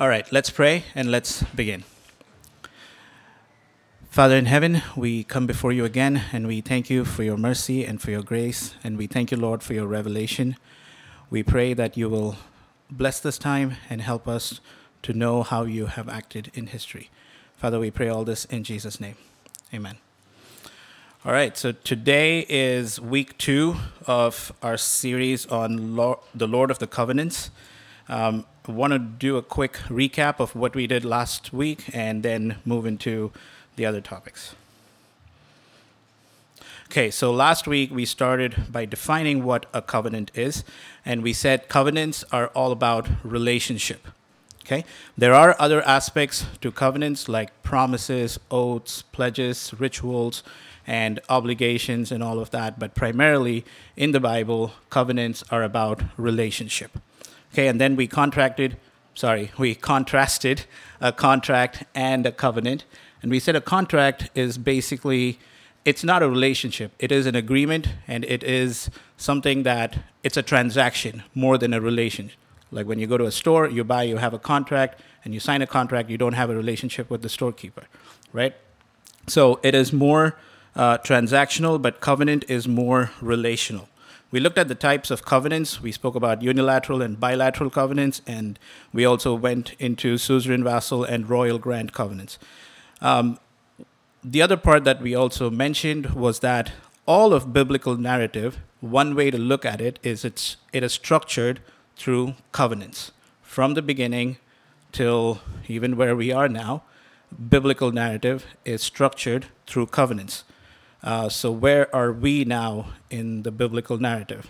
All right, let's pray and let's begin. Father in heaven, we come before you again and we thank you for your mercy and for your grace. And we thank you, Lord, for your revelation. We pray that you will bless this time and help us to know how you have acted in history. Father, we pray all this in Jesus' name. Amen. All right, so today is week two of our series on Lord, the Lord of the Covenants. Um, want to do a quick recap of what we did last week and then move into the other topics. Okay, so last week we started by defining what a covenant is, and we said covenants are all about relationship. Okay, there are other aspects to covenants like promises, oaths, pledges, rituals, and obligations, and all of that, but primarily in the Bible, covenants are about relationship. Okay, and then we contracted, sorry, we contrasted a contract and a covenant. And we said a contract is basically it's not a relationship. It is an agreement and it is something that it's a transaction more than a relation. Like when you go to a store, you buy, you have a contract, and you sign a contract, you don't have a relationship with the storekeeper, right? So it is more uh, transactional, but covenant is more relational. We looked at the types of covenants. We spoke about unilateral and bilateral covenants, and we also went into suzerain, vassal, and royal grant covenants. Um, the other part that we also mentioned was that all of biblical narrative, one way to look at it is it's it is structured through covenants from the beginning till even where we are now. Biblical narrative is structured through covenants. Uh, so where are we now in the biblical narrative?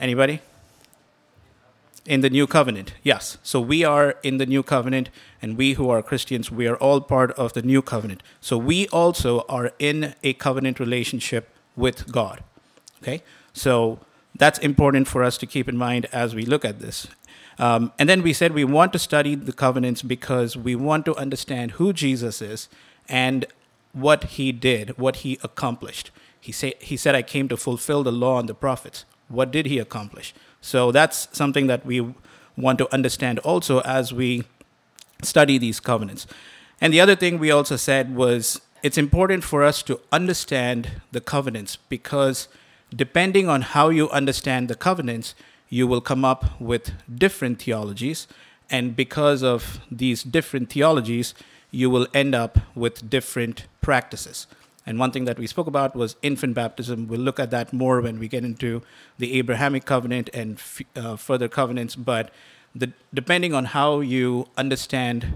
Anybody? in the new covenant. Yes. So we are in the new covenant, and we who are Christians, we are all part of the new covenant. So we also are in a covenant relationship with God. Okay. So that's important for us to keep in mind as we look at this. Um, and then we said we want to study the covenants because we want to understand who Jesus is and what he did, what he accomplished. He, say, he said, I came to fulfill the law and the prophets. What did he accomplish? So that's something that we want to understand also as we study these covenants. And the other thing we also said was it's important for us to understand the covenants because depending on how you understand the covenants, you will come up with different theologies. And because of these different theologies, you will end up with different practices. And one thing that we spoke about was infant baptism. We'll look at that more when we get into the Abrahamic covenant and f- uh, further covenants. But the, depending on how you understand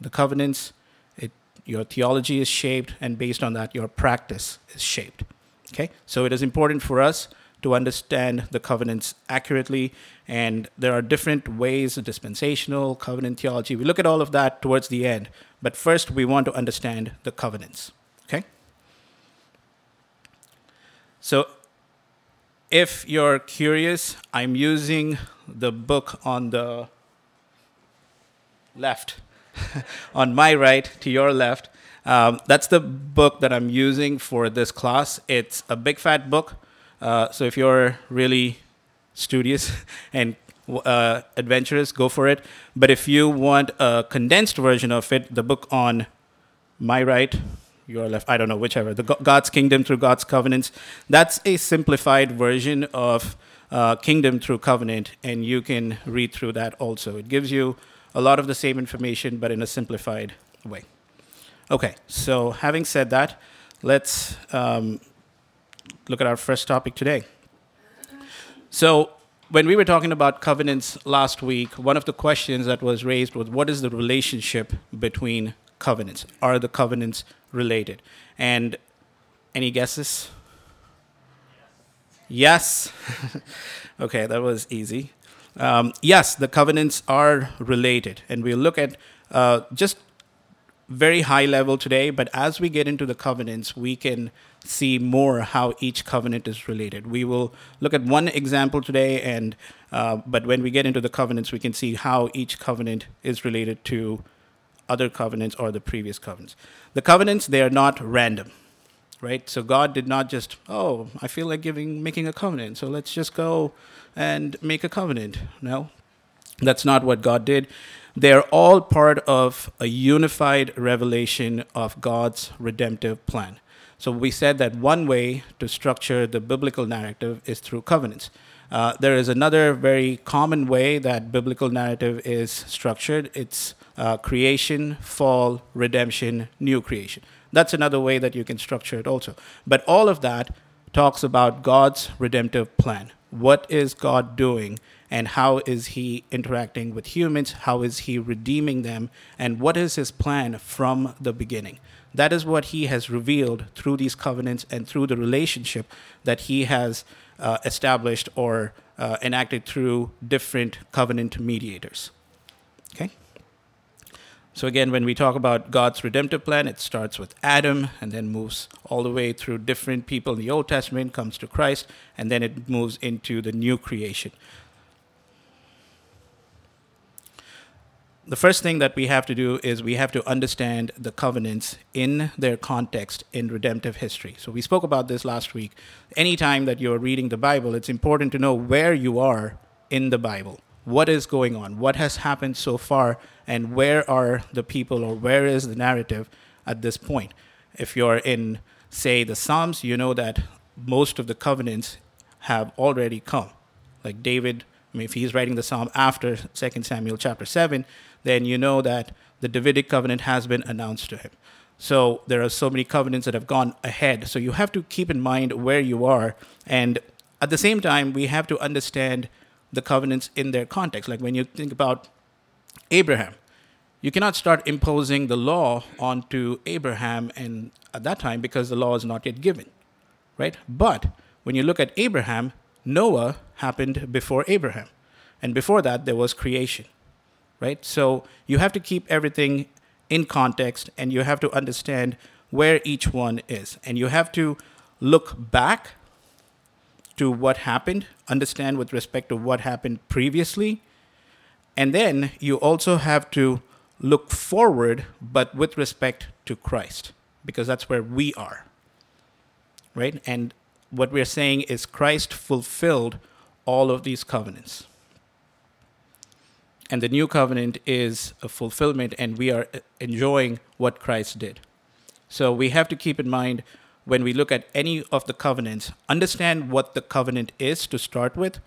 the covenants, it, your theology is shaped, and based on that, your practice is shaped. Okay, so it is important for us to understand the covenants accurately, and there are different ways of dispensational covenant theology. We look at all of that towards the end, but first we want to understand the covenants. Okay. So, if you're curious, I'm using the book on the left, on my right to your left. Um, that's the book that I'm using for this class. It's a big fat book. Uh, so if you're really studious and uh, adventurous, go for it. But if you want a condensed version of it, the book on my right, your left, I don't know, whichever, the God's kingdom through God's covenants. That's a simplified version of uh, kingdom through covenant, and you can read through that also. It gives you a lot of the same information, but in a simplified way. Okay, so having said that, let's um, look at our first topic today. So, when we were talking about covenants last week, one of the questions that was raised was what is the relationship between covenants? Are the covenants related? And any guesses? Yes. okay, that was easy. Um, yes, the covenants are related, and we'll look at uh, just very high level today. But as we get into the covenants, we can see more how each covenant is related. We will look at one example today, and uh, but when we get into the covenants, we can see how each covenant is related to other covenants or the previous covenants. The covenants, they are not random, right? So God did not just, oh, I feel like giving, making a covenant, so let's just go and make a covenant. No. That's not what God did. They're all part of a unified revelation of God's redemptive plan. So we said that one way to structure the biblical narrative is through covenants. Uh, there is another very common way that biblical narrative is structured. It's uh, creation, fall, redemption, new creation. That's another way that you can structure it also. But all of that talks about God's redemptive plan. What is God doing? And how is he interacting with humans? How is he redeeming them? And what is his plan from the beginning? That is what he has revealed through these covenants and through the relationship that he has uh, established or uh, enacted through different covenant mediators. Okay? So, again, when we talk about God's redemptive plan, it starts with Adam and then moves all the way through different people in the Old Testament, comes to Christ, and then it moves into the new creation. The first thing that we have to do is we have to understand the covenants in their context in redemptive history. So we spoke about this last week. Anytime that you're reading the Bible, it's important to know where you are in the Bible. What is going on? What has happened so far? And where are the people or where is the narrative at this point? If you're in, say, the Psalms, you know that most of the covenants have already come. Like David, I mean, if he's writing the psalm after 2 Samuel chapter 7, then you know that the Davidic covenant has been announced to him. So there are so many covenants that have gone ahead. So you have to keep in mind where you are. And at the same time, we have to understand the covenants in their context. Like when you think about Abraham, you cannot start imposing the law onto Abraham and at that time because the law is not yet given. Right? But when you look at Abraham, Noah happened before Abraham. And before that, there was creation right? So you have to keep everything in context and you have to understand where each one is. And you have to look back to what happened, understand with respect to what happened previously. And then you also have to look forward, but with respect to Christ, because that's where we are. Right? And what we're saying is Christ fulfilled all of these covenants and the new covenant is a fulfillment, and we are enjoying what Christ did. So we have to keep in mind when we look at any of the covenants, understand what the covenant is to start with,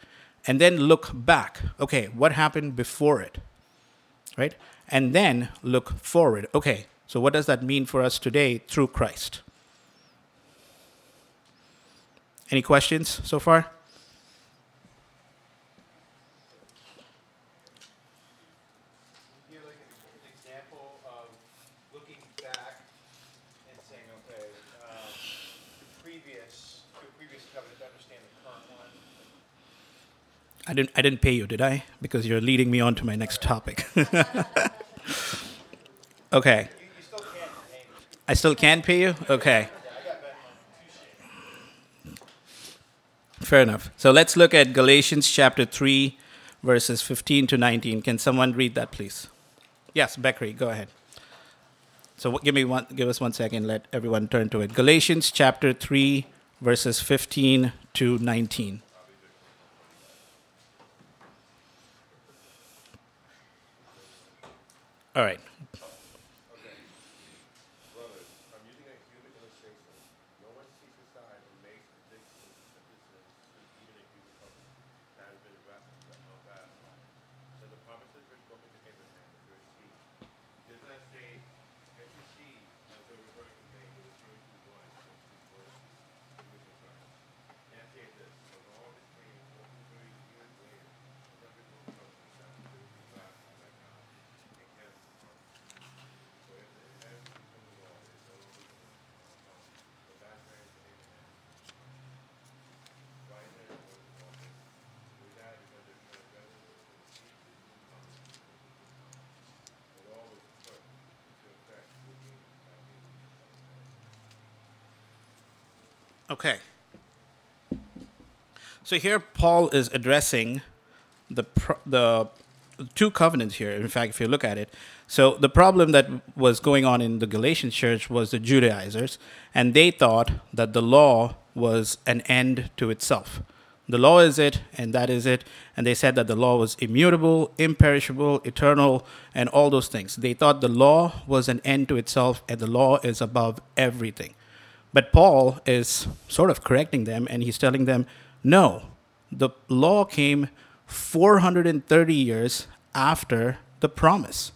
and then look back. Okay, what happened before it? Right? And then look forward. Okay, so what does that mean for us today through Christ? Any questions so far? I didn't I didn't pay you, did I? Because you're leading me on to my next topic. okay. I still can pay you? Okay. Fair enough. So let's look at Galatians chapter 3 verses 15 to 19. Can someone read that please? Yes, Beckery, go ahead. So give me one give us one second let everyone turn to it. Galatians chapter 3 verses 15 to 19. All right. Okay. So here Paul is addressing the the two covenants here. In fact, if you look at it, so the problem that was going on in the Galatian church was the Judaizers, and they thought that the law was an end to itself. The law is it, and that is it. And they said that the law was immutable, imperishable, eternal, and all those things. They thought the law was an end to itself, and the law is above everything. But Paul is sort of correcting them, and he's telling them, no, the law came 430 years after the promise.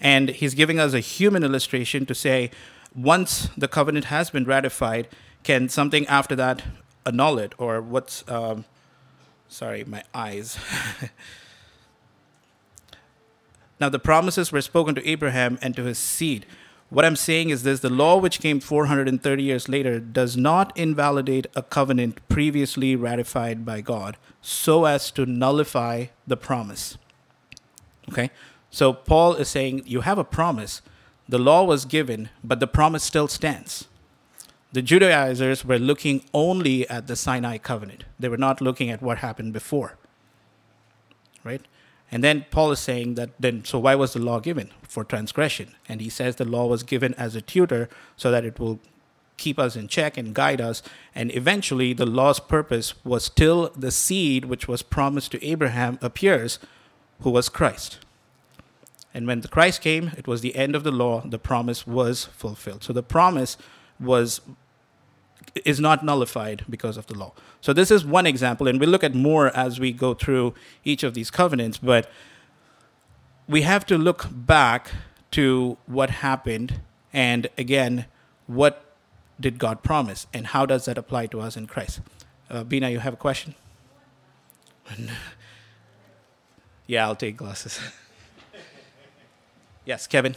And he's giving us a human illustration to say, once the covenant has been ratified, can something after that annul it? Or what's, um, sorry, my eyes. now, the promises were spoken to Abraham and to his seed. What I'm saying is this the law, which came 430 years later, does not invalidate a covenant previously ratified by God so as to nullify the promise. Okay? So Paul is saying you have a promise. The law was given, but the promise still stands. The Judaizers were looking only at the Sinai covenant, they were not looking at what happened before. Right? And then Paul is saying that then, so why was the law given? For transgression. And he says the law was given as a tutor so that it will keep us in check and guide us. And eventually, the law's purpose was till the seed which was promised to Abraham appears, who was Christ. And when the Christ came, it was the end of the law. The promise was fulfilled. So the promise was is not nullified because of the law. So this is one example, and we'll look at more as we go through each of these covenants. But we have to look back to what happened, and again, what did God promise, and how does that apply to us in Christ? Uh, Bina, you have a question? yeah, I'll take glasses. yes, Kevin.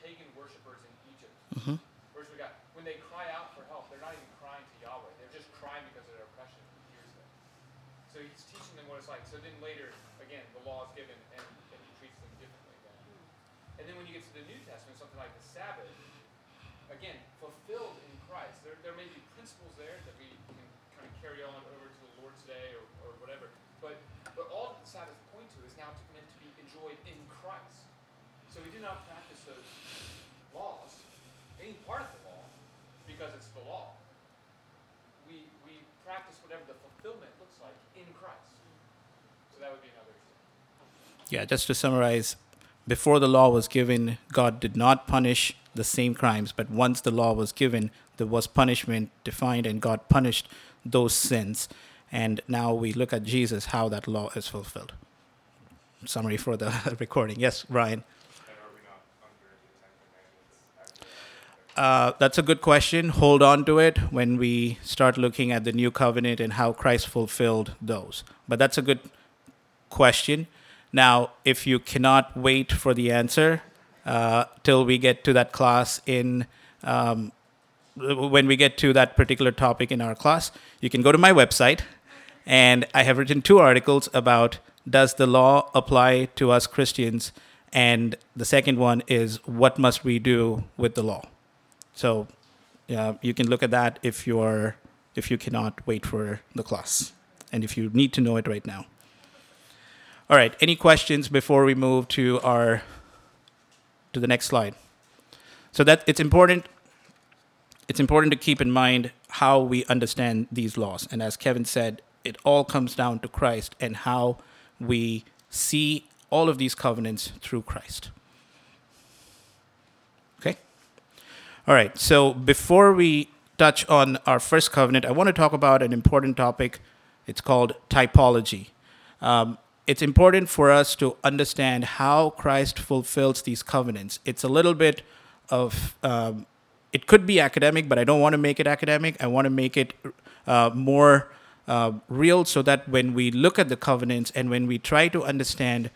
when they cry out for help, they're not even crying to Yahweh. They're just crying because of their oppression. He hears them. So he's teaching them what it's like. So then later, again, the law is given and, and he treats them differently. Then. And then when you get to the New Testament, something like the Sabbath again, fulfilled in Christ. There, there may be principles there that we can kind of carry on over to the Lord's Day or, or whatever. But, but all that the Sabbath point to is now meant to be enjoyed in Christ. So we do not practice those laws, any part of the the law. We, we practice whatever the fulfillment looks like in Christ. So that would be another example. Yeah, just to summarize, before the law was given, God did not punish the same crimes, but once the law was given, there was punishment defined, and God punished those sins. And now we look at Jesus, how that law is fulfilled. Summary for the recording. Yes, Ryan. Uh, that's a good question. Hold on to it when we start looking at the new covenant and how Christ fulfilled those. But that's a good question. Now, if you cannot wait for the answer uh, till we get to that class in um, when we get to that particular topic in our class, you can go to my website, and I have written two articles about does the law apply to us Christians, and the second one is what must we do with the law. So, yeah, you can look at that if you're if you cannot wait for the class, and if you need to know it right now. All right. Any questions before we move to our to the next slide? So that it's important. It's important to keep in mind how we understand these laws, and as Kevin said, it all comes down to Christ and how we see all of these covenants through Christ. Okay. All right. So before we touch on our first covenant, I want to talk about an important topic. It's called typology. Um, it's important for us to understand how Christ fulfills these covenants. It's a little bit of, um, it could be academic, but I don't want to make it academic. I want to make it uh, more uh, real so that when we look at the covenants and when we try to understand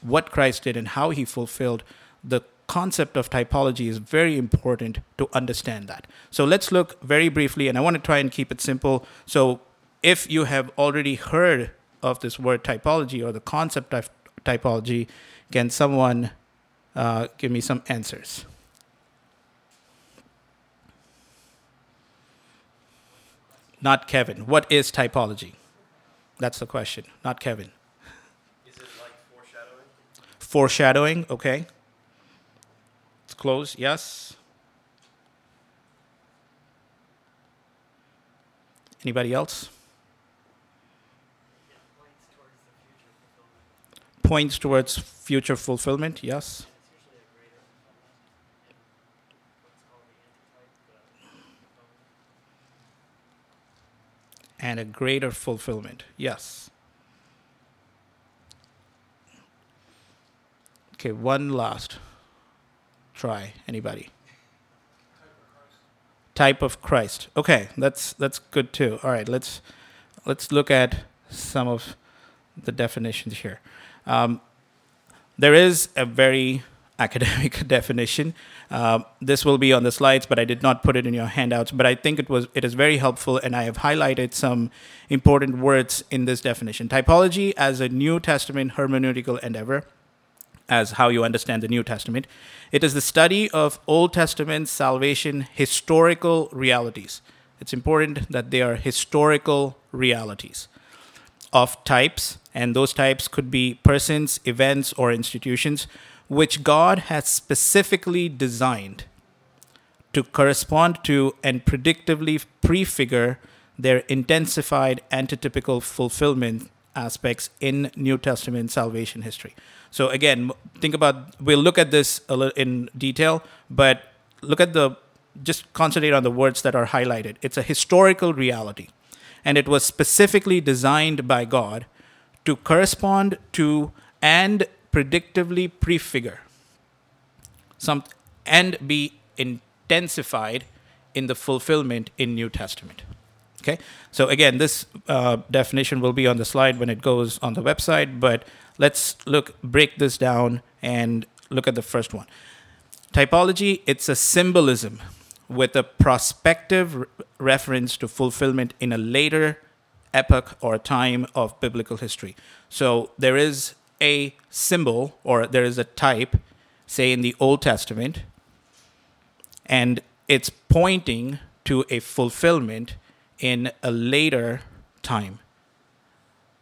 what Christ did and how he fulfilled the concept of typology is very important to understand that. So let's look very briefly, and I want to try and keep it simple. So if you have already heard of this word typology or the concept of typology, can someone uh, give me some answers? Not Kevin. What is typology? That's the question. Not Kevin. Is it like foreshadowing? Foreshadowing, okay. Close, yes. Anybody else? Points towards future fulfillment, yes. And a greater fulfillment, yes. Okay, one last try. Anybody? Type of Christ. Okay, that's that's good too. All right, let's let's look at some of the definitions here. Um, there is a very academic definition. Um, this will be on the slides, but I did not put it in your handouts. But I think it was it is very helpful, and I have highlighted some important words in this definition. Typology as a New Testament hermeneutical endeavor, as how you understand the New Testament. It is the study of Old Testament salvation historical realities. It's important that they are historical realities of types, and those types could be persons, events, or institutions, which God has specifically designed to correspond to and predictively prefigure their intensified antitypical fulfillment aspects in New Testament salvation history. So again, think about we'll look at this a little in detail, but look at the just concentrate on the words that are highlighted. It's a historical reality and it was specifically designed by God to correspond to and predictively prefigure some and be intensified in the fulfillment in New Testament. Okay, so again, this uh, definition will be on the slide when it goes on the website, but let's look break this down and look at the first one. Typology, it's a symbolism with a prospective re- reference to fulfillment in a later epoch or time of biblical history. So there is a symbol or there is a type, say in the Old Testament, and it's pointing to a fulfillment in a later time.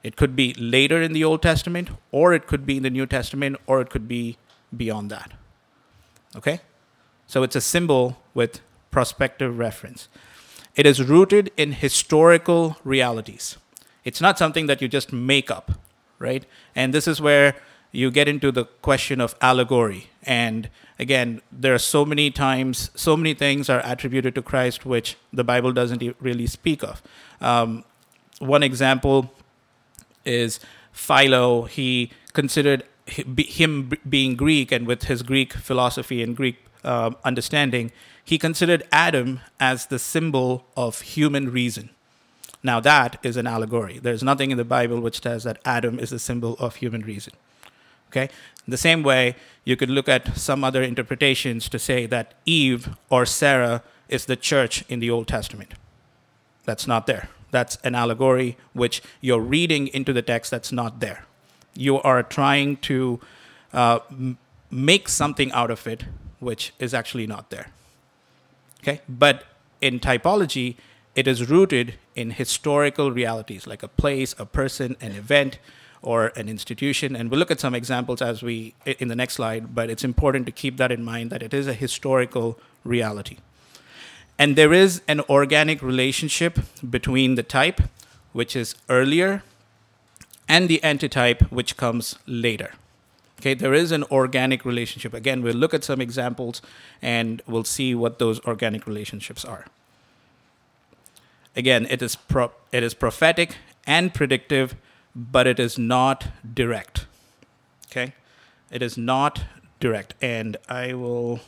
It could be later in the Old Testament, or it could be in the New Testament, or it could be beyond that. Okay? So it's a symbol with prospective reference. It is rooted in historical realities. It's not something that you just make up, right? And this is where you get into the question of allegory. And again, there are so many times, so many things are attributed to Christ which the Bible doesn't really speak of. Um, one example is Philo. He considered him being Greek, and with his Greek philosophy and Greek um understanding, he considered Adam as the symbol of human reason. Now, that is an allegory. There's nothing in the Bible which says that Adam is the symbol of human reason. Okay? In the same way, you could look at some other interpretations to say that Eve or Sarah is the church in the Old Testament. That's not there. That's an allegory which you're reading into the text that's not there. You are trying to uh, make something out of it which is actually not there. Okay? But in typology, it is rooted in historical realities like a place, a person, an event, or an institution. And we'll look at some examples as we in the next slide, but it's important to keep that in mind that it is a historical reality. And there is an organic relationship between the type, which is earlier, and the antitype, which comes later. Okay, there is an organic relationship. Again, we'll look at some examples and we'll see what those organic relationships are. Again, it is pro- it is prophetic and predictive, but it is not direct. Okay? It is not direct. And I will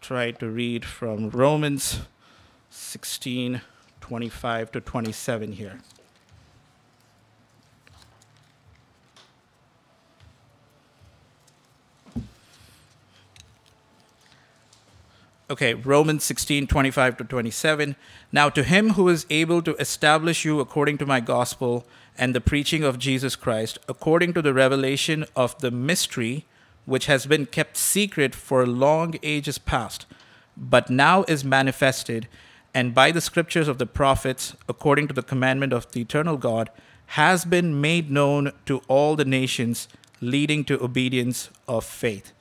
try to read from Romans 16 25 to 27 here. Okay, Romans 16, 25 to 27. Now to him who is able to establish you according to my gospel and the preaching of Jesus Christ, according to the revelation of the mystery which has been kept secret for long ages past, but now is manifested, and by the scriptures of the prophets, according to the commandment of the eternal God, has been made known to all the nations, leading to obedience of faith.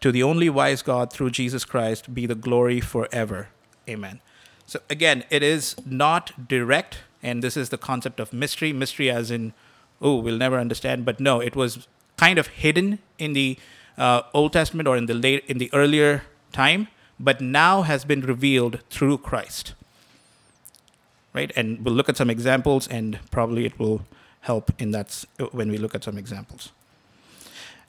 To the only wise God, through Jesus Christ, be the glory forever. Amen. So, again, it is not direct, and this is the concept of mystery. Mystery, as in, oh, we'll never understand. But no, it was kind of hidden in the uh, Old Testament or in the late, in the earlier time, but now has been revealed through Christ. Right, and we'll look at some examples, and probably it will help in that when we look at some examples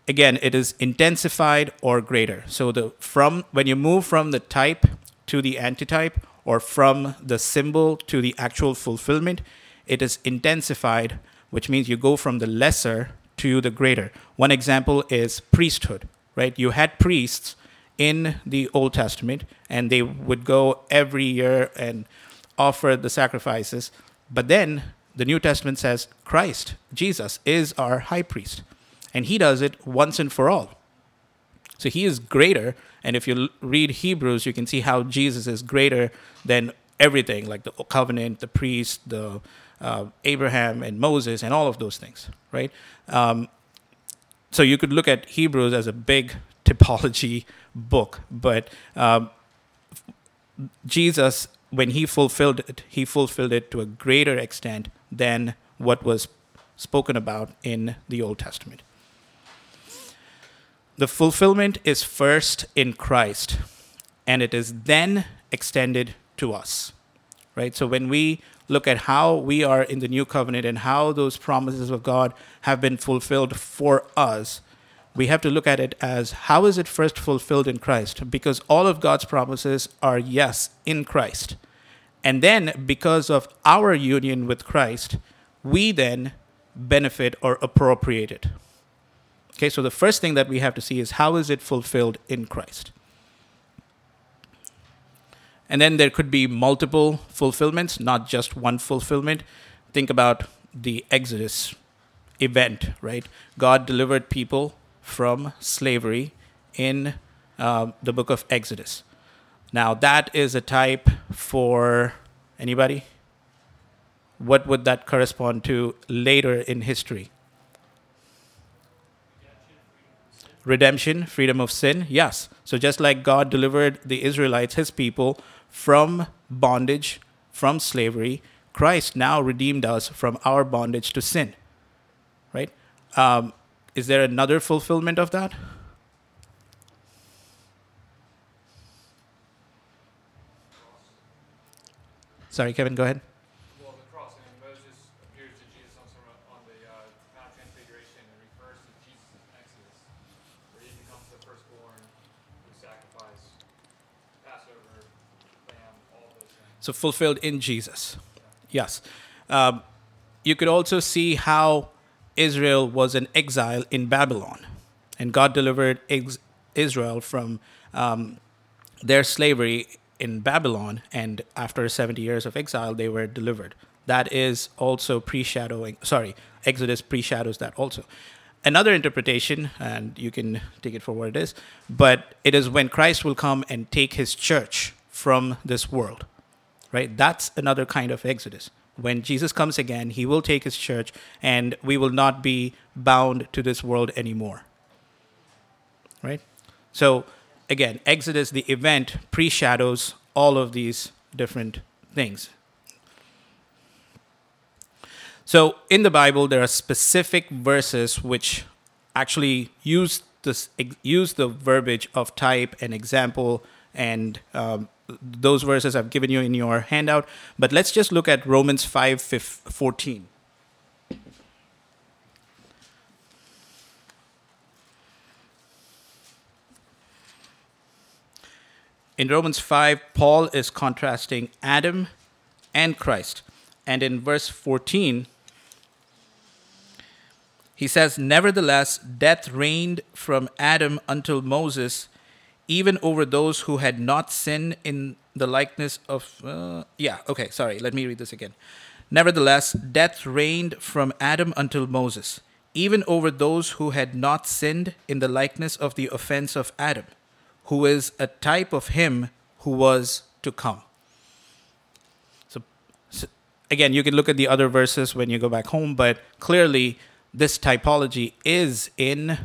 again it is intensified or greater so the from when you move from the type to the antitype or from the symbol to the actual fulfillment it is intensified which means you go from the lesser to the greater. One example is priesthood right? You had priests in the old testament and they would go every year and offer the sacrifices. But then the new testament says christ jesus is our high priest and he does it once and for all. So he is greater, and if you read Hebrews, you can see how Jesus is greater than everything, like the covenant, the priest, the uh, Abraham and Moses, and all of those things, right? Um, so you could look at Hebrews as a big typology book, but um, Jesus, when he fulfilled it, he fulfilled it to a greater extent than what was spoken about in the Old Testament the fulfillment is first in Christ and it is then extended to us. Right? So when we look at how we are in the new covenant and how those promises of God have been fulfilled for us, we have to look at it as how is it first fulfilled in Christ? Because all of God's promises are yes in Christ. And then because of our union with Christ, we then benefit or appropriate it. Okay, so the first thing that we have to see is how is it fulfilled in Christ? And then there could be multiple fulfillments, not just one fulfillment. Think about the Exodus event, right? God delivered people from slavery in uh, the book of Exodus. Now, that is a type for anybody? What would that correspond to later in history? Redemption, freedom of sin? Yes. So just like God delivered the Israelites, his people, from bondage, from slavery, Christ now redeemed us from our bondage to sin. Right? Um, is there another fulfillment of that? Sorry, Kevin, go ahead. Well, the cross, I mean, Moses appears to Jesus on, some, on the uh, Mount Transfiguration and refers to Jesus in Exodus, where he becomes the firstborn who sacrifice, Passover, lamb, all those things. So fulfilled in Jesus. Yes. Um, you could also see how Israel was in exile in Babylon, and God delivered ex- Israel from um, their slavery in Babylon, and after 70 years of exile, they were delivered. That is also pre-shadowing. Sorry, Exodus pre-shadows that also. Another interpretation, and you can take it for what it is, but it is when Christ will come and take his church from this world right? That's another kind of exodus. When Jesus comes again, he will take his church and we will not be bound to this world anymore. Right? So, again, Exodus, the event, pre shadows all of these different things. So, in the Bible, there are specific verses which actually use this use the verbiage of type and example and um, those verses I've given you in your handout. But let's just look at Romans 5, 14. In Romans 5, Paul is contrasting Adam and Christ. And in verse 14, he says, Nevertheless, death reigned from Adam until Moses, even over those who had not sinned in the likeness of. Uh, yeah, okay, sorry, let me read this again. Nevertheless, death reigned from Adam until Moses, even over those who had not sinned in the likeness of the offense of Adam, who is a type of him who was to come. So, so again, you can look at the other verses when you go back home, but clearly, this typology is in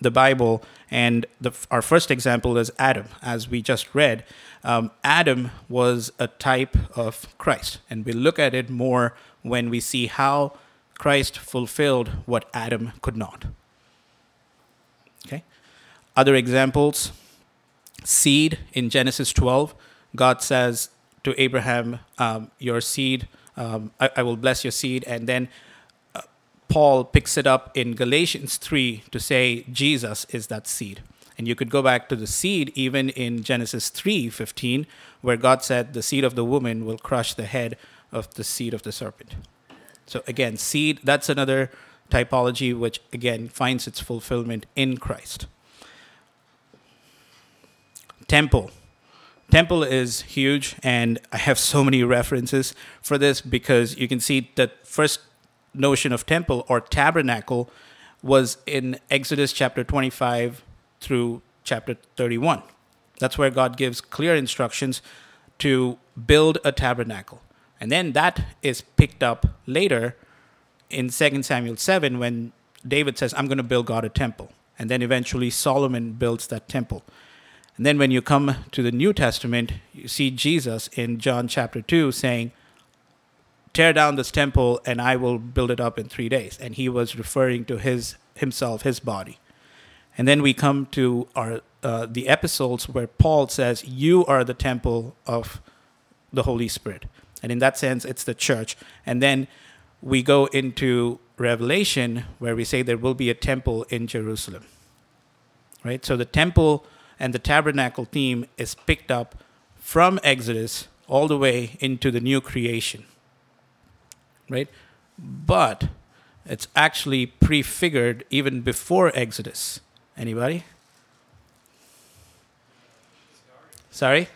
the Bible, and the, our first example is Adam, as we just read. Um, Adam was a type of Christ, and we look at it more when we see how Christ fulfilled what Adam could not. Okay. Other examples: seed in Genesis 12. God says to Abraham, um, "Your seed, um, I, I will bless your seed," and then Paul picks it up in Galatians 3 to say Jesus is that seed. And you could go back to the seed even in Genesis 3:15 where God said the seed of the woman will crush the head of the seed of the serpent. So again, seed that's another typology which again finds its fulfillment in Christ. Temple. Temple is huge and I have so many references for this because you can see that first notion of temple or tabernacle was in Exodus chapter 25 through chapter 31. That's where God gives clear instructions to build a tabernacle. And then that is picked up later in 2 Samuel 7 when David says, I'm going to build God a temple. And then eventually Solomon builds that temple. And then when you come to the New Testament, you see Jesus in John chapter 2 saying, tear down this temple and I will build it up in three days. And he was referring to his himself, his body. And then we come to our uh, the epistles where Paul says, "You are the temple of the Holy Spirit," and in that sense, it's the church. And then we go into Revelation where we say there will be a temple in Jerusalem. Right. So the temple and the tabernacle theme is picked up from Exodus all the way into the new creation right? But it's actually prefigured even before Exodus. Anybody? Sorry?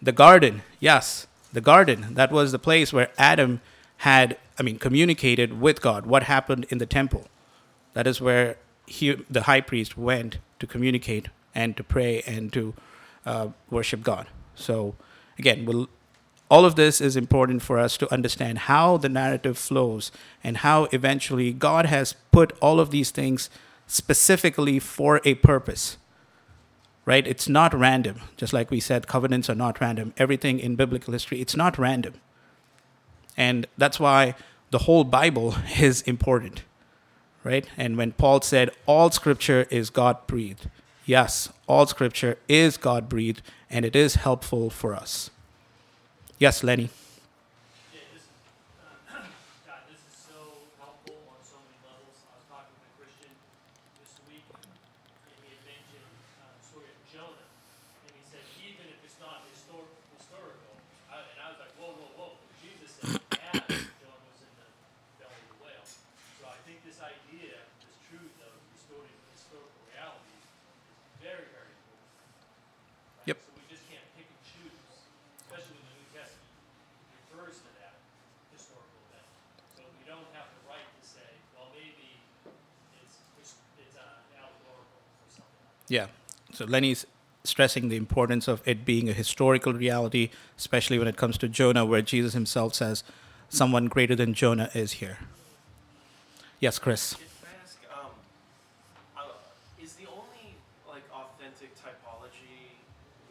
The garden. Yes, the garden. That was the place where Adam had, I mean, communicated with God. What happened in the temple? That is where he, the high priest went to communicate and to pray and to uh, worship God. So, again, we'll all of this is important for us to understand how the narrative flows and how eventually God has put all of these things specifically for a purpose. Right? It's not random. Just like we said, covenants are not random. Everything in biblical history, it's not random. And that's why the whole Bible is important. Right? And when Paul said all scripture is God breathed, yes, all scripture is God breathed and it is helpful for us. Yes, Lenny. Yeah, this, uh, God, this is so helpful on so many levels. I was talking with a Christian this week, and he had mentioned uh, the story of Jonah, and he said even if it's not histor- historical, I, and I was like, whoa, whoa, whoa. Jesus said as Jonah was in the belly of the whale. So I think this idea, this truth of restoring historical realities, is very, very important. Right? Yep. So we just can't pick and choose, especially when the New Testament refers to that historical event. So we don't have the right to say, well, maybe it's it's, it's uh, allegorical or something. Like Yeah. So Lenny's stressing the importance of it being a historical reality, especially when it comes to Jonah, where Jesus himself says, someone greater than Jonah is here. Yes, Chris. Can I ask, is the only authentic typology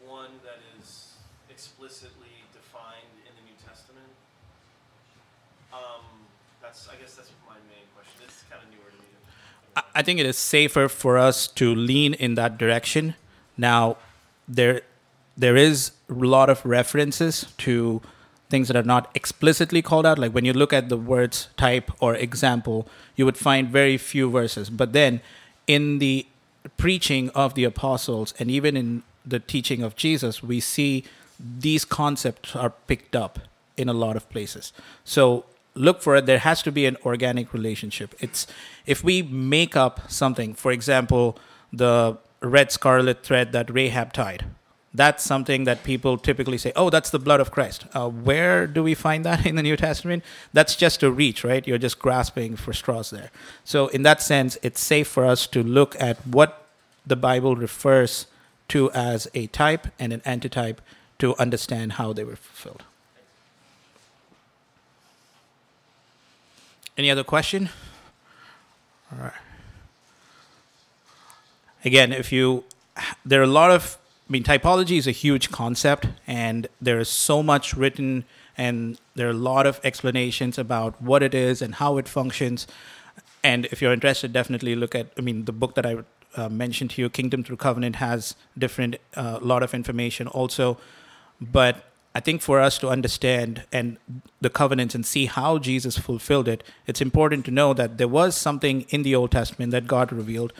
one that is explicitly defined in the New Testament? Um, I guess that's my main question. It's kind of newer to me. I think it is safer for us to lean in that direction. Now, there there is a lot of references to things that are not explicitly called out. Like when you look at the words type or example, you would find very few verses. But then in the preaching of the apostles and even in the teaching of Jesus, we see these concepts are picked up in a lot of places. So look for it. There has to be an organic relationship. It's if we make up something, for example, the red scarlet thread that Rahab tied. That's something that people typically say, oh, that's the blood of Christ. Uh, where do we find that in the New Testament? That's just a reach, right? You're just grasping for straws there. So, in that sense, it's safe for us to look at what the Bible refers to as a type and an antitype to understand how they were fulfilled. Any other question? All right. Again, if you, there are a lot of, I mean, typology is a huge concept, and there is so much written, and there are a lot of explanations about what it is and how it functions. And if you're interested, definitely look at, I mean, the book that I uh, mentioned to you, Kingdom Through Covenant, has different, a uh, lot of information also. But I think for us to understand and the covenants and see how Jesus fulfilled it, it's important to know that there was something in the Old Testament that God revealed.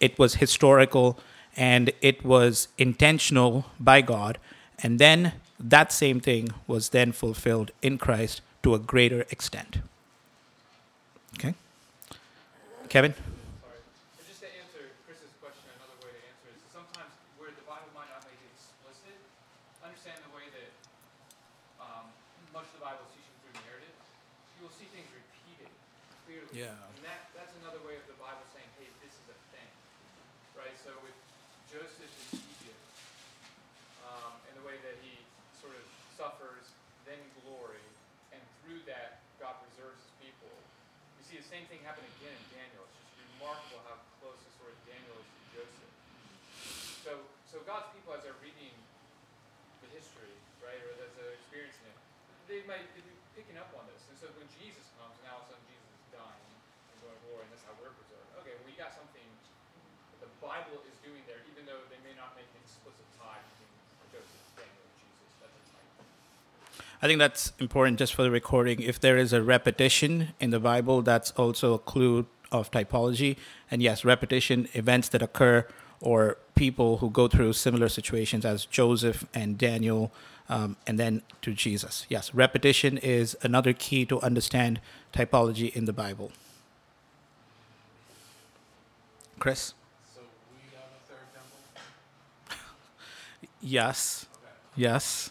It was historical and it was intentional by God. And then that same thing was then fulfilled in Christ to a greater extent. Okay? Kevin? Yeah. And that, that's another way of the Bible saying, hey, this is a thing. Right? So with Joseph in Egypt, um, and the way that he sort of suffers, then glory, and through that, God preserves his people. You see the same thing happen again in Daniel. It's just remarkable how close the story of Daniel is to Joseph. So, so God's people, as they're reading the history, right, or as they're experiencing it, they might be picking up on this. And so when Jesus comes, now all of a sudden Jesus is dying and going to glory, and that's how we're preserved. Okay, well, you got something the Bible is doing there, even though they may not make an explicit tie between Joseph, Daniel, and Jesus. That's a type. I think that's important just for the recording. If there is a repetition in the Bible, that's also a clue of typology. And yes, repetition, events that occur, or people who go through similar situations as Joseph and Daniel, um, and then to Jesus. Yes, repetition is another key to understand typology in the Bible. Chris? So we have a third temple? yes. Okay. Yes.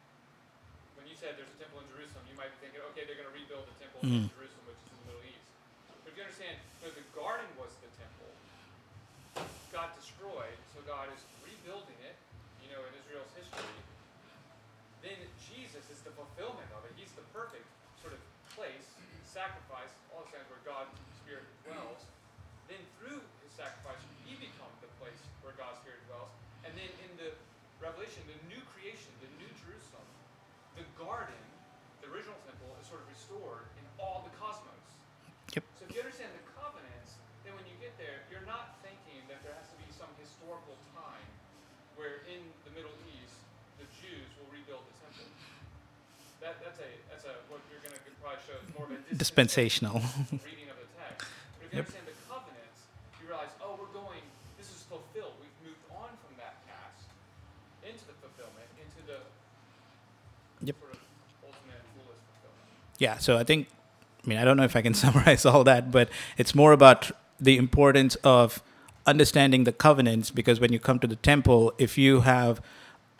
mm. In Jerusalem, you might be thinking, okay, they're gonna rebuild the temple in Jerusalem, which is in the Middle East. But if you understand, know, the garden was the temple, got destroyed, so God is rebuilding it, you know, in Israel's history. Then Jesus is the fulfillment of it. He's the perfect sort of place, sacrifice, all the times where God's Spirit dwells. Then through his sacrifice, he becomes the place where God's Spirit dwells. And then in the Revelation, the new creation, the new Jerusalem, the garden, the original temple, is sort of restored all the cosmos. Yep. So if you understand the covenants, then when you get there, you're not thinking that there has to be some historical time where in the Middle East the Jews will rebuild the temple. That, that's a that's a what you're going to probably show more of a dispensational reading of the text. But if you yep. understand the covenants, you realize, oh, we're going. This is fulfilled. We've moved on from that past into the fulfillment, into the yep. sort of ultimate fullest fulfillment. Yeah. So I think I mean, I don't know if I can summarize all that, but it's more about the importance of understanding the covenants because when you come to the temple, if you have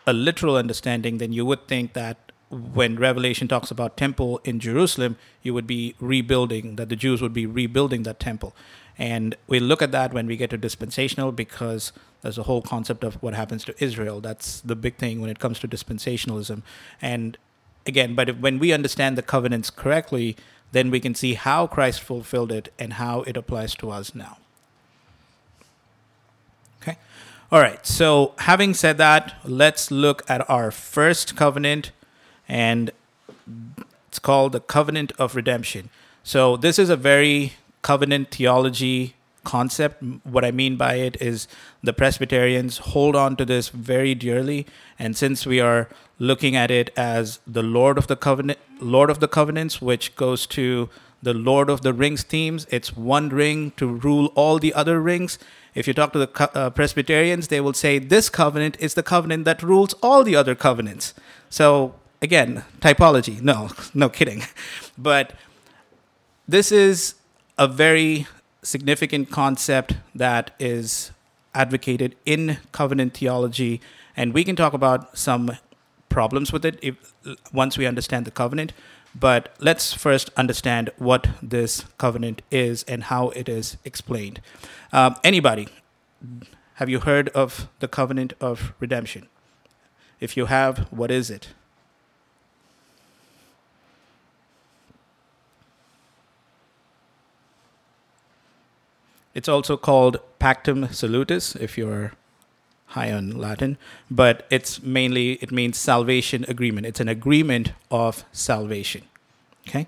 a literal understanding, then you would think that when Revelation talks about temple in Jerusalem, you would be rebuilding, that the Jews would be rebuilding that temple. And we look at that when we get to dispensational because there's a whole concept of what happens to Israel. That's the big thing when it comes to dispensationalism. And again, but if, when we understand the covenants correctly, then we can see how Christ fulfilled it and how it applies to us now. Okay? All right. So, having said that, let's look at our first covenant, and it's called the covenant of redemption. So, this is a very covenant theology concept. What I mean by it is the Presbyterians hold on to this very dearly, and since we are looking at it as the Lord of the covenant, Lord of the covenants, which goes to the Lord of the Rings themes, it's one ring to rule all the other rings. If you talk to the uh, Presbyterians, they will say this covenant is the covenant that rules all the other covenants. So again, typology. No, no kidding. But this is a very significant concept that is advocated in covenant theology, and we can talk about some problems with it if, once we understand the covenant. But let's first understand what this covenant is and how it is explained. Um, anybody, have you heard of the covenant of redemption? If you have, what is it? It's also called Pactum Salutis if you're high on Latin, but it's mainly it means salvation agreement. It's an agreement of salvation. Okay?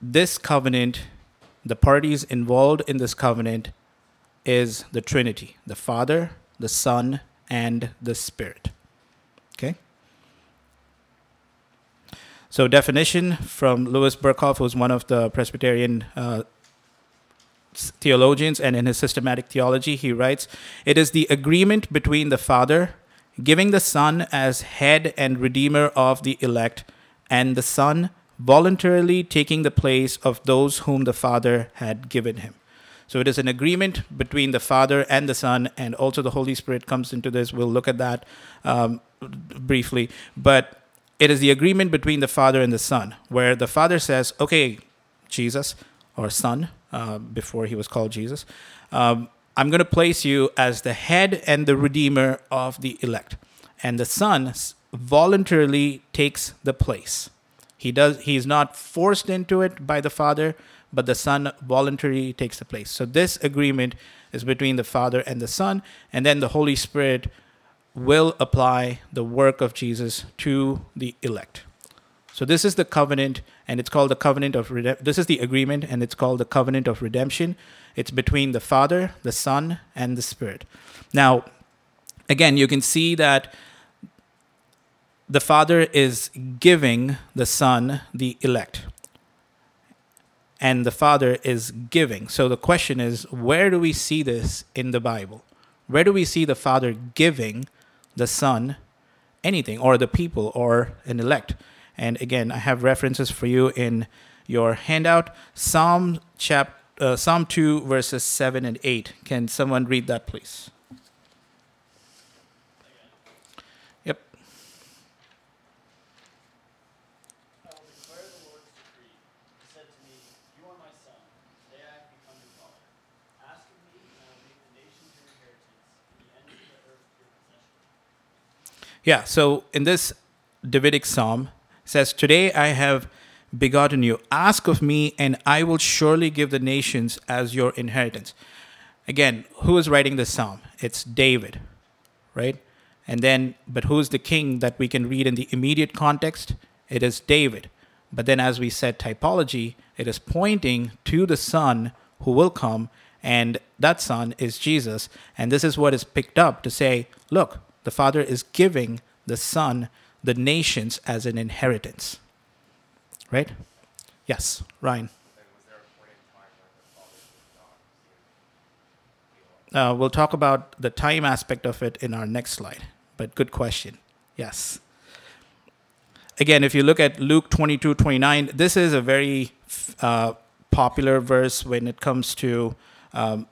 This covenant, the parties involved in this covenant is the Trinity, the Father, the Son, and the Spirit. Okay? So, definition from Louis Berkhof, who's one of the Presbyterian uh, theologians, and in his systematic theology, he writes It is the agreement between the Father, giving the Son as head and redeemer of the elect, and the Son voluntarily taking the place of those whom the Father had given him. So it is an agreement between the Father and the Son, and also the Holy Spirit comes into this. We'll look at that um, briefly. But it is the agreement between the Father and the Son, where the Father says, okay, Jesus, or Son, uh, before he was called Jesus, um, I'm going to place you as the head and the redeemer of the elect. And the Son voluntarily takes the place. He does he's not forced into it by the Father, but the Son voluntarily takes the place. So this agreement is between the Father and the Son, and then the Holy Spirit will apply the work of Jesus to the elect. So this is the covenant, and it's called the covenant of redemption. This is the agreement, and it's called the covenant of redemption. It's between the Father, the Son, and the Spirit. Now, again, you can see that the Father is giving the Son the elect, and the Father is giving. So the question is, where do we see this in the Bible? Where do we see the Father giving the Son, anything, or the people, or an elect? And again, I have references for you in your handout. Psalm chap, uh, Psalm two verses seven and eight. Can someone read that, please? Yep. I will declare the Lord's decree. He said to me, You are my son. Today I have become your father. Ask of me, and I will make the nations your inheritance, and the ends of the earth your possession. Yeah. So in this Davidic psalm, says, "Today I have begotten you. Ask of me, and I will surely give the nations as your inheritance." Again, who is writing this psalm? It's David, right? And then, but who's the king that we can read in the immediate context? It is David. But then, as we said, typology, it is pointing to the Son who will come, and that Son is Jesus. And this is what is picked up to say, look, the Father is giving the Son the nations as an inheritance. Right? Yes, Ryan. Uh, we'll talk about the time aspect of it in our next slide. But good question. Yes. Again, if you look at Luke 22 29, this is a very uh, popular verse when it comes to um,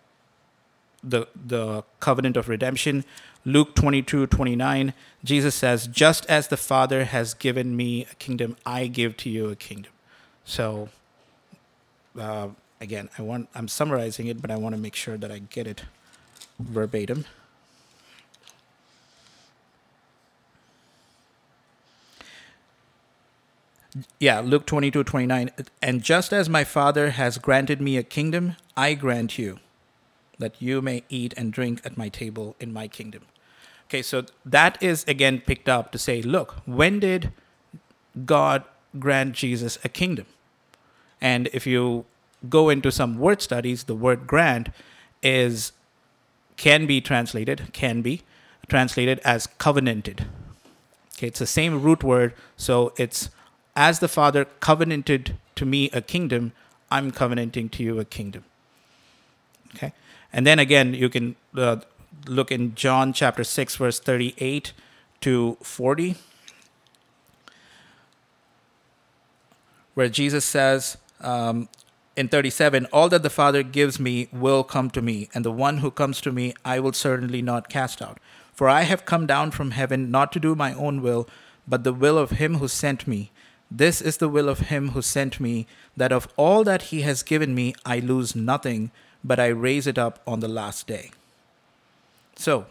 the, the covenant of redemption. Luke 22 29, Jesus says, Just as the Father has given me a kingdom, I give to you a kingdom. So, uh, again, I want, I'm summarizing it, but I want to make sure that I get it verbatim. Yeah, Luke 22 29. And just as my Father has granted me a kingdom, I grant you. that you may eat and drink at my table in my kingdom. Okay, so that is again picked up to say, look, when did God grant Jesus a kingdom? And if you go into some word studies, the word grant is can be translated, can be translated as covenanted. Okay, it's the same root word, so it's as the Father covenanted to me a kingdom, I'm covenanting to you a kingdom. Okay, and then again, you can uh, look in John chapter 6, verse 38 to 40, where Jesus says, um, in 37 all that the father gives me will come to me and the one who comes to me i will certainly not cast out. For i have come down from heaven not to do my own will but the will of him who sent me. This is the will of him who sent me that of all that he has given me i lose nothing but i raise it up on the last day so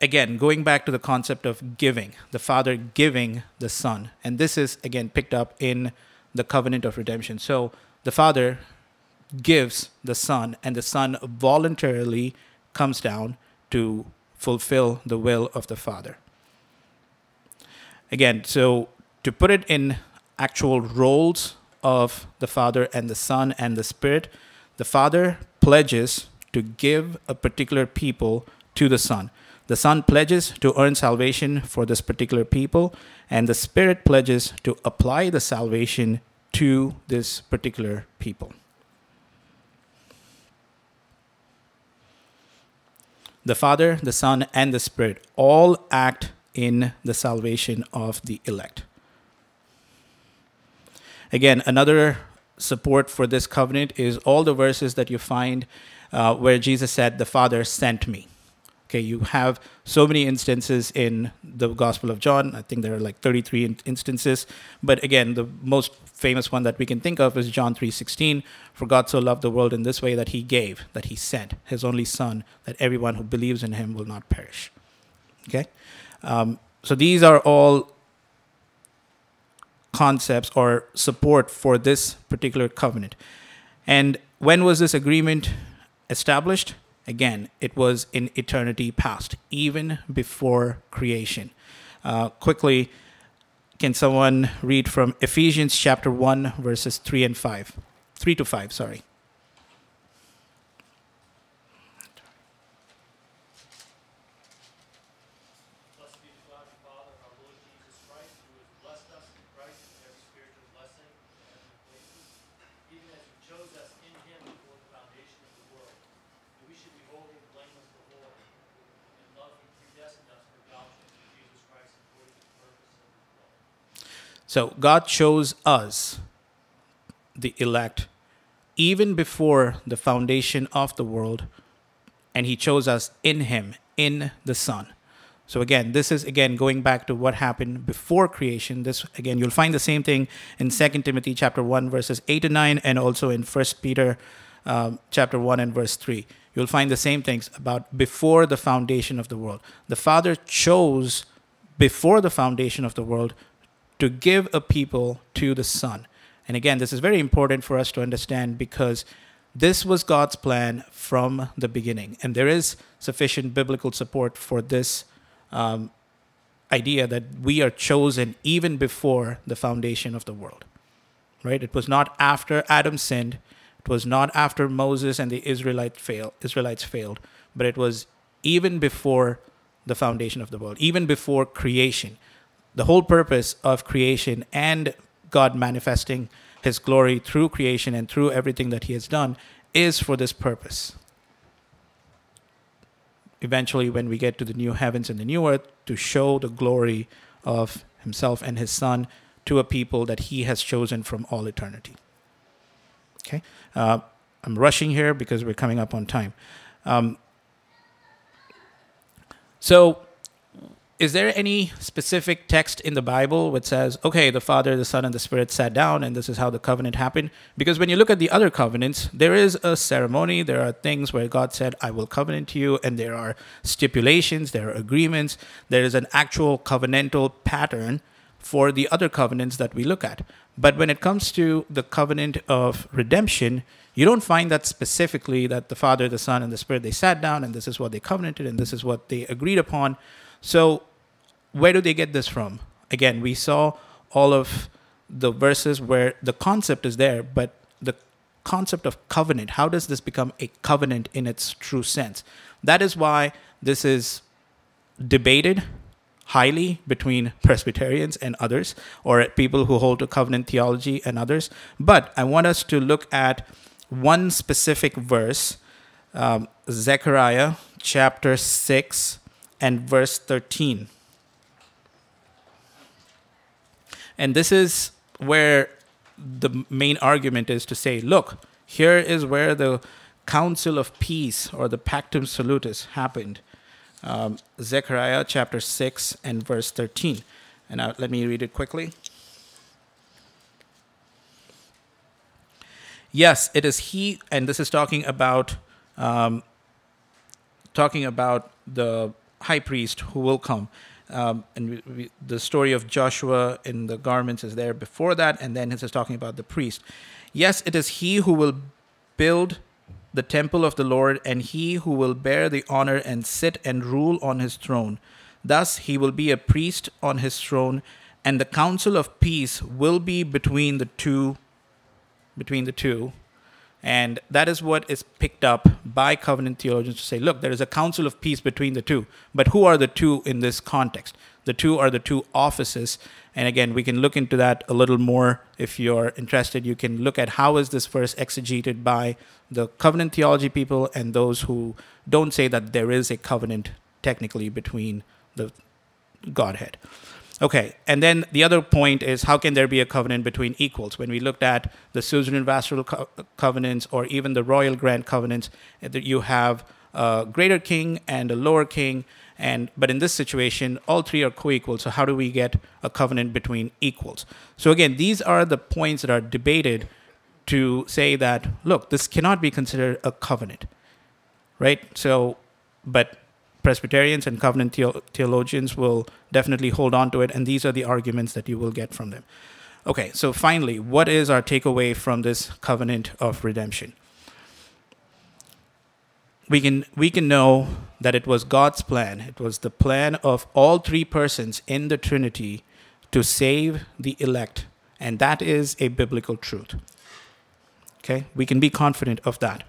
again going back to the concept of giving the father giving the son and this is again picked up in the covenant of redemption. So the Father gives the Son, and the Son voluntarily comes down to fulfill the will of the Father. Again, so to put it in actual roles of the Father and the Son and the Spirit, the Father pledges to give a particular people to the Son. The Son pledges to earn salvation for this particular people, and the Spirit pledges to apply the salvation to this particular people. The Father, the Son, and the Spirit all act in the salvation of the elect. Again, another support for this covenant is all the verses that you find uh, where Jesus said, The Father sent me. Okay, you have so many instances in the Gospel of John. I think there are like 33 in- instances. But again, the most famous one that we can think of is John 3:16. For God so loved the world in this way that He gave, that He sent His only Son, that everyone who believes in Him will not perish. Okay, um, so these are all concepts or support for this particular covenant. And when was this agreement established? Again, it was in eternity past, even before creation. Uh, quickly, can someone read from Ephesians chapter 1, verses 3 and 5? 3 to 5, sorry. Blessed be the God and Father of our Lord Jesus Christ, who has blessed us in Christ with every spiritual blessing in heavenly places, even as he chose us in him before the foundation of the world, that we should be holy and blameless before him. In love he predestined us for adoption through Jesus Christ according to the purpose of his will. So God chose us, the elect, even before the foundation of the world, and He chose us in Him, in the Son. So again, this is again going back to what happened before creation. This again, you'll find the same thing in 2 Timothy chapter 1, verses 8 to 9, and also in 1 Peter um, chapter 1 and verse 3. You'll find the same things about before the foundation of the world. The Father chose before the foundation of the world to give a people to the Son. And again, this is very important for us to understand because this was God's plan from the beginning. And there is sufficient biblical support for this um, idea that we are chosen even before the foundation of the world. Right? It was not after Adam sinned, it was not after Moses and the Israelite fail, Israelites failed, but it was even before the foundation of the world, even before creation the whole purpose of creation and God manifesting his glory through creation and through everything that he has done is for this purpose. Eventually, when we get to the new heavens and the new earth, to show the glory of himself and his son to a people that he has chosen from all eternity. Okay? Uh, I'm rushing here because we're coming up on time. Um, so, is there any specific text in the Bible which says, okay, the Father, the Son, and the Spirit sat down and this is how the covenant happened? Because when you look at the other covenants, there is a ceremony, there are things where God said, I will covenant to you, and there are stipulations, there are agreements, there is an actual covenantal pattern for the other covenants that we look at. But when it comes to the covenant of redemption, you don't find that specifically that the Father, the Son, and the Spirit they sat down and this is what they covenanted and this is what they agreed upon. So, where do they get this from? Again, we saw all of the verses where the concept is there, but the concept of covenant, how does this become a covenant in its true sense? That is why this is debated highly between Presbyterians and others, or people who hold to covenant theology and others. But I want us to look at one specific verse, um, Zechariah chapter 6 and verse 13. And this is where the main argument is to say, look, here is where the Council of Peace or the Pactum Salutis happened. Um, Zechariah chapter 6 and verse 13. And uh, let me read it quickly. Yes, it is he, and this is talking about um, talking about the high priest who will come. Um, and we, we, the story of Joshua in the garments is there before that, and then this is talking about the priest. Yes, it is he who will build the temple of the Lord, and he who will bear the honor and sit and rule on his throne. Thus he will be a priest on his throne, and the council of peace will be between the two between the two. And that is what is picked up by covenant theologians to say, look, there is a council of peace between the two. But who are the two in this context? The two are the two offices. And again, we can look into that a little more if you're interested. You can look at how is this verse exegeted by the covenant theology people and those who don't say that there is a covenant technically between the Godhead. Okay, and then the other point is how can there be a covenant between equals? When we looked at the suzerain vassal co- covenants or even the royal grant covenants, eh, you have a greater king and a lower king, and but in this situation, all three are co-equal. So how do we get a covenant between equals? So again, these are the points that are debated to say that look, this cannot be considered a covenant, right? So, but Presbyterians and covenant theo- theologians will definitely hold on to it, and these are the arguments that you will get from them. Okay, so finally, what is our takeaway from this covenant of redemption? We can, we can know that it was God's plan. It was the plan of all three persons in the Trinity to save the elect, and that is a biblical truth. Okay, we can be confident of that.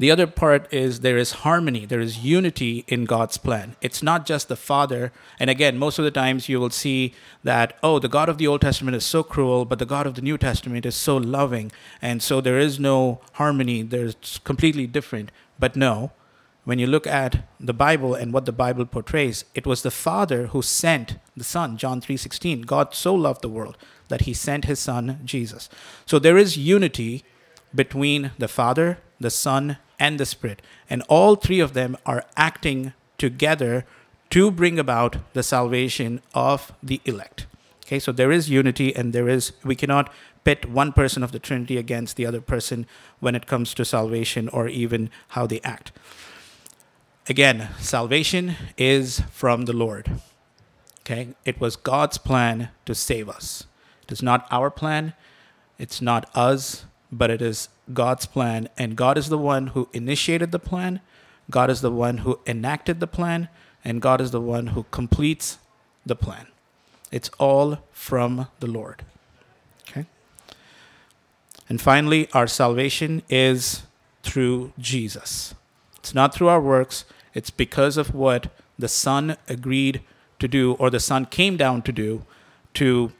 The other part is there is harmony, there is unity in God's plan. It's not just the Father. And again, most of the times you will see that, oh, the God of the Old Testament is so cruel, but the God of the New Testament is so loving. And so there is no harmony, there's completely different. But no, when you look at the Bible and what the Bible portrays, it was the Father who sent the Son, John 3:16. God so loved the world that he sent his son Jesus. So there is unity between the Father, the Son, and the Spirit. And all three of them are acting together to bring about the salvation of the elect. Okay, so there is unity, and there is, we cannot pit one person of the Trinity against the other person when it comes to salvation or even how they act. Again, salvation is from the Lord. Okay, it was God's plan to save us. It is not our plan, it's not us, but it is God's plan. And God is the one who initiated the plan, God is the one who enacted the plan, and God is the one who completes the plan. It's all from the Lord. Okay? And finally, our salvation is through Jesus. It's not through our works, it's because of what the Son agreed to do, or the Son came down to do, to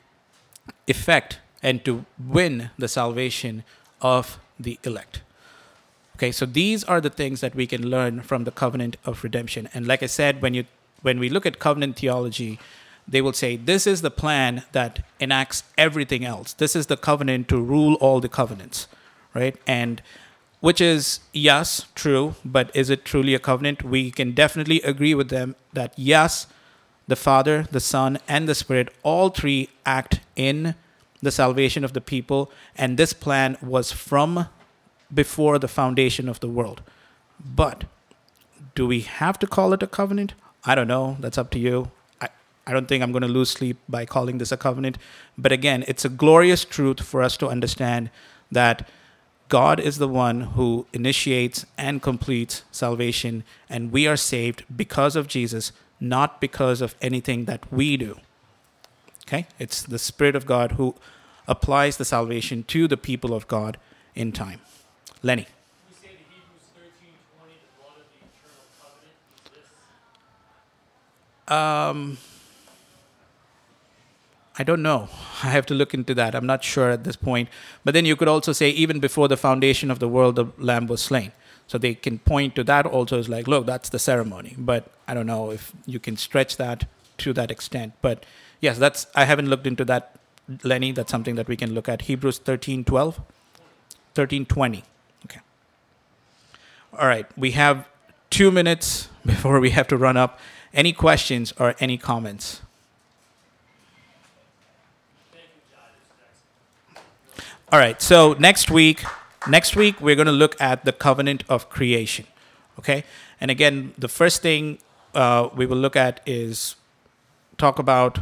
effect and to win the salvation of the elect. Okay, so these are the things that we can learn from the covenant of redemption. And like I said, when you when we look at covenant theology, they will say this is the plan that enacts everything else. This is the covenant to rule all the covenants, right? And which is yes, true, but is it truly a covenant? We can definitely agree with them that yes, the Father, the Son, and the Spirit, all three act in the salvation of the people, and this plan was from before the foundation of the world. But do we have to call it a covenant? I don't know. That's up to you. I, I don't think I'm going to lose sleep by calling this a covenant. But again, it's a glorious truth for us to understand that God is the one who initiates and completes salvation, and we are saved because of Jesus, not because of anything that we do. Okay? It's the Spirit of God who applies the salvation to the people of God in time. Lenny. Um, I don't know. I have to look into that. I'm not sure at this point. But then you could also say, even before the foundation of the world, the lamb was slain. So they can point to that also as like, look, that's the ceremony. But I don't know if you can stretch that to that extent. But yes, that's I haven't looked into that, Lenny. That's something that we can look at. Hebrews 13, 12, 13, 20. Okay. All right. We have two minutes before we have to run up. Any questions or any comments? All right. So next week, next week we're going to look at the covenant of creation. Okay. And again, the first thing uh, we will look at is talk about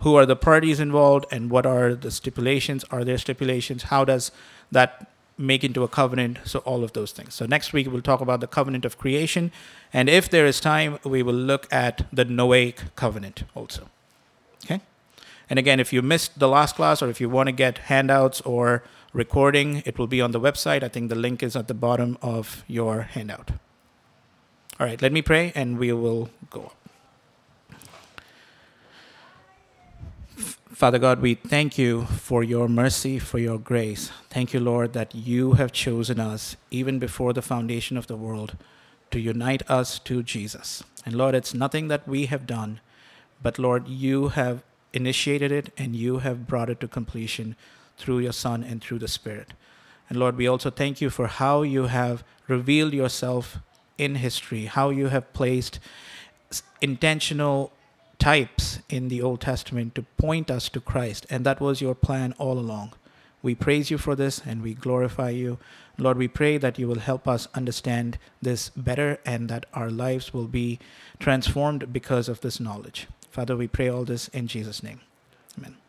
who are the parties involved and what are the stipulations. Are there stipulations? How does that make into a covenant? So all of those things. So next week we'll talk about the covenant of creation, and if there is time, we will look at the Noahic covenant also. Okay. And again, if you missed the last class or if you want to get handouts or recording, it will be on the website. I think the link is at the bottom of your handout. All right, let me pray and we will go up. Father God, we thank you for your mercy, for your grace. Thank you, Lord, that you have chosen us even before the foundation of the world to unite us to Jesus. And Lord, it's nothing that we have done, but Lord, you have initiated it and you have brought it to completion through your Son and through the Spirit. And Lord, we also thank you for how you have revealed yourself in history, how you have placed intentional types in the Old Testament to point us to Christ. And that was your plan all along. We praise you for this and we glorify you. Lord, we pray that you will help us understand this better and that our lives will be transformed because of this knowledge. Father, we pray all this in Jesus' name. Amen.